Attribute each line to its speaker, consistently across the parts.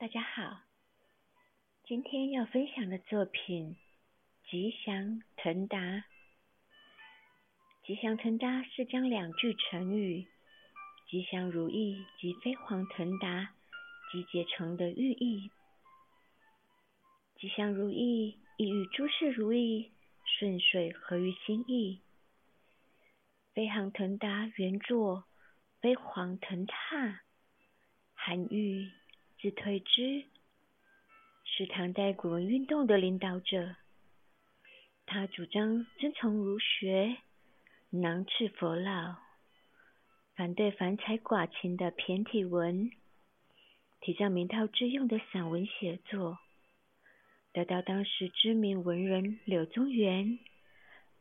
Speaker 1: 大家好，今天要分享的作品《吉祥腾达》。吉祥腾达是将两句成语“吉祥如意”及“飞黄腾达”集结成的寓意。吉祥如意意喻诸事如意、顺遂、合于心意；飞黄腾达原作飞黄腾踏，含喻。自推之，是唐代古文运动的领导者。他主张遵从儒学，囊斥佛老，反对繁才寡情的骈体文，提倡名套之用的散文写作，得到当时知名文人柳宗元、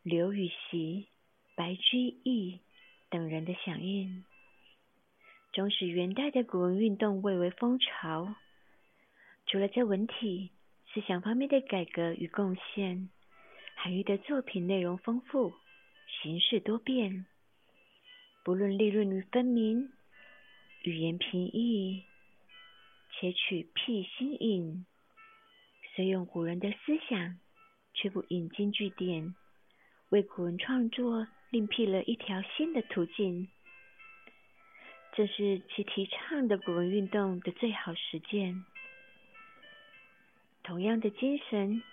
Speaker 1: 刘禹锡、白居易等人的响应。终使元代的古文运动蔚为风潮。除了在文体、思想方面的改革与贡献，韩愈的作品内容丰富，形式多变。不论利润与分明，语言平易，且取辟新颖。虽用古人的思想，却不引经据典，为古文创作另辟了一条新的途径。这是其提倡的古文运动的最好实践。同样的精神，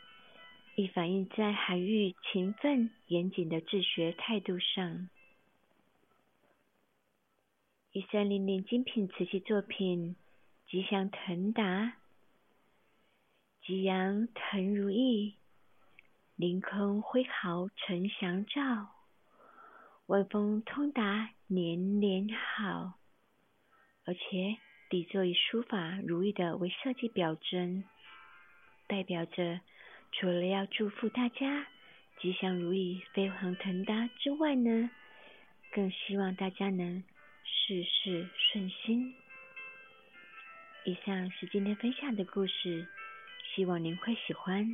Speaker 1: 亦反映在韩愈勤奋严谨的治学态度上。一三零零精品瓷器作品《吉祥腾达》，吉阳腾如意，凌空挥毫呈祥兆，万风通达年年好。而且底座以书法如意的为设计表征，代表着除了要祝福大家吉祥如意、飞黄腾达之外呢，更希望大家能事事顺心。以上是今天分享的故事，希望您会喜欢。